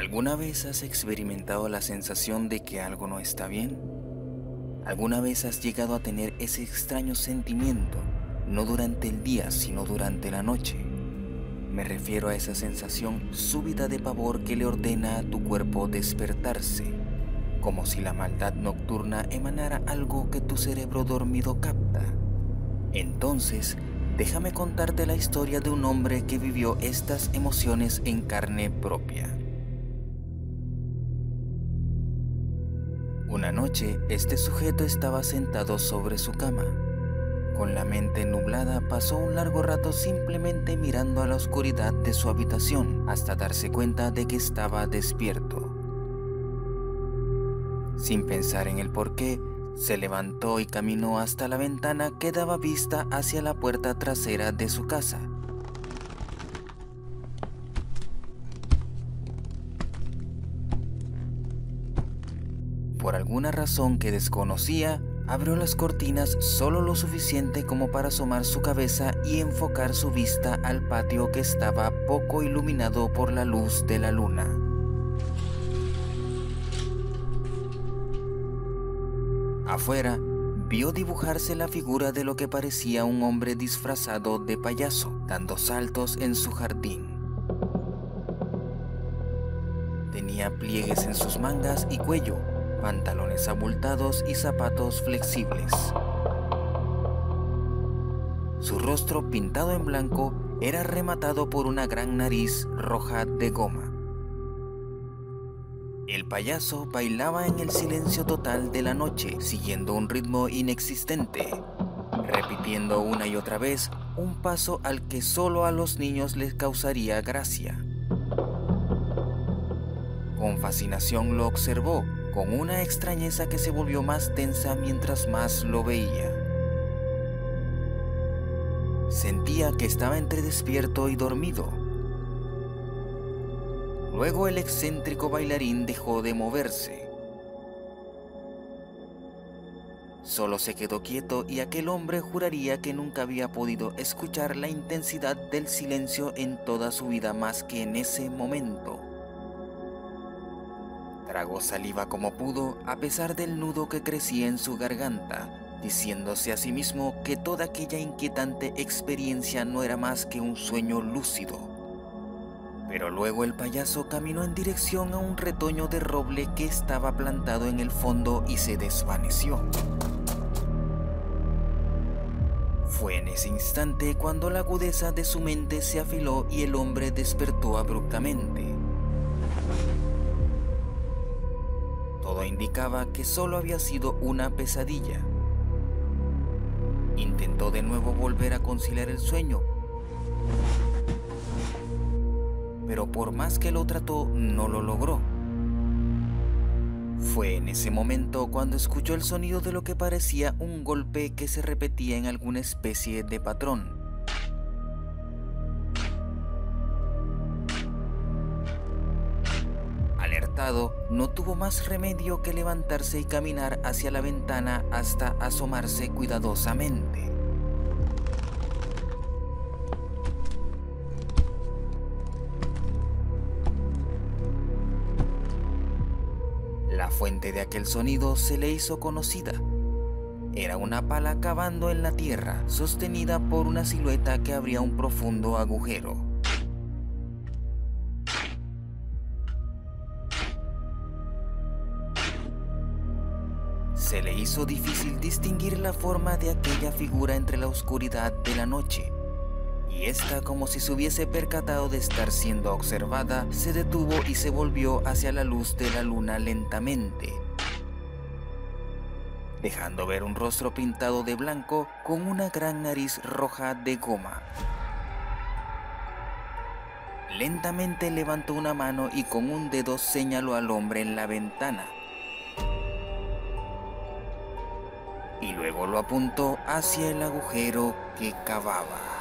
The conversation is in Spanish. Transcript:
¿Alguna vez has experimentado la sensación de que algo no está bien? ¿Alguna vez has llegado a tener ese extraño sentimiento, no durante el día, sino durante la noche? Me refiero a esa sensación súbita de pavor que le ordena a tu cuerpo despertarse, como si la maldad nocturna emanara algo que tu cerebro dormido capta. Entonces, déjame contarte la historia de un hombre que vivió estas emociones en carne propia. Una noche, este sujeto estaba sentado sobre su cama. Con la mente nublada pasó un largo rato simplemente mirando a la oscuridad de su habitación hasta darse cuenta de que estaba despierto. Sin pensar en el porqué, se levantó y caminó hasta la ventana que daba vista hacia la puerta trasera de su casa. Por alguna razón que desconocía, abrió las cortinas solo lo suficiente como para asomar su cabeza y enfocar su vista al patio que estaba poco iluminado por la luz de la luna. Afuera, vio dibujarse la figura de lo que parecía un hombre disfrazado de payaso, dando saltos en su jardín. Tenía pliegues en sus mangas y cuello, pantalones abultados y zapatos flexibles. Su rostro pintado en blanco era rematado por una gran nariz roja de goma. El payaso bailaba en el silencio total de la noche, siguiendo un ritmo inexistente, repitiendo una y otra vez un paso al que solo a los niños les causaría gracia. Con fascinación lo observó con una extrañeza que se volvió más tensa mientras más lo veía. Sentía que estaba entre despierto y dormido. Luego el excéntrico bailarín dejó de moverse. Solo se quedó quieto y aquel hombre juraría que nunca había podido escuchar la intensidad del silencio en toda su vida más que en ese momento. Tragó saliva como pudo a pesar del nudo que crecía en su garganta, diciéndose a sí mismo que toda aquella inquietante experiencia no era más que un sueño lúcido. Pero luego el payaso caminó en dirección a un retoño de roble que estaba plantado en el fondo y se desvaneció. Fue en ese instante cuando la agudeza de su mente se afiló y el hombre despertó abruptamente. Indicaba que solo había sido una pesadilla. Intentó de nuevo volver a conciliar el sueño, pero por más que lo trató, no lo logró. Fue en ese momento cuando escuchó el sonido de lo que parecía un golpe que se repetía en alguna especie de patrón. No tuvo más remedio que levantarse y caminar hacia la ventana hasta asomarse cuidadosamente. La fuente de aquel sonido se le hizo conocida. Era una pala cavando en la tierra, sostenida por una silueta que abría un profundo agujero. Se le hizo difícil distinguir la forma de aquella figura entre la oscuridad de la noche. Y esta, como si se hubiese percatado de estar siendo observada, se detuvo y se volvió hacia la luz de la luna lentamente, dejando ver un rostro pintado de blanco con una gran nariz roja de goma. Lentamente levantó una mano y con un dedo señaló al hombre en la ventana. Y luego lo apuntó hacia el agujero que cavaba.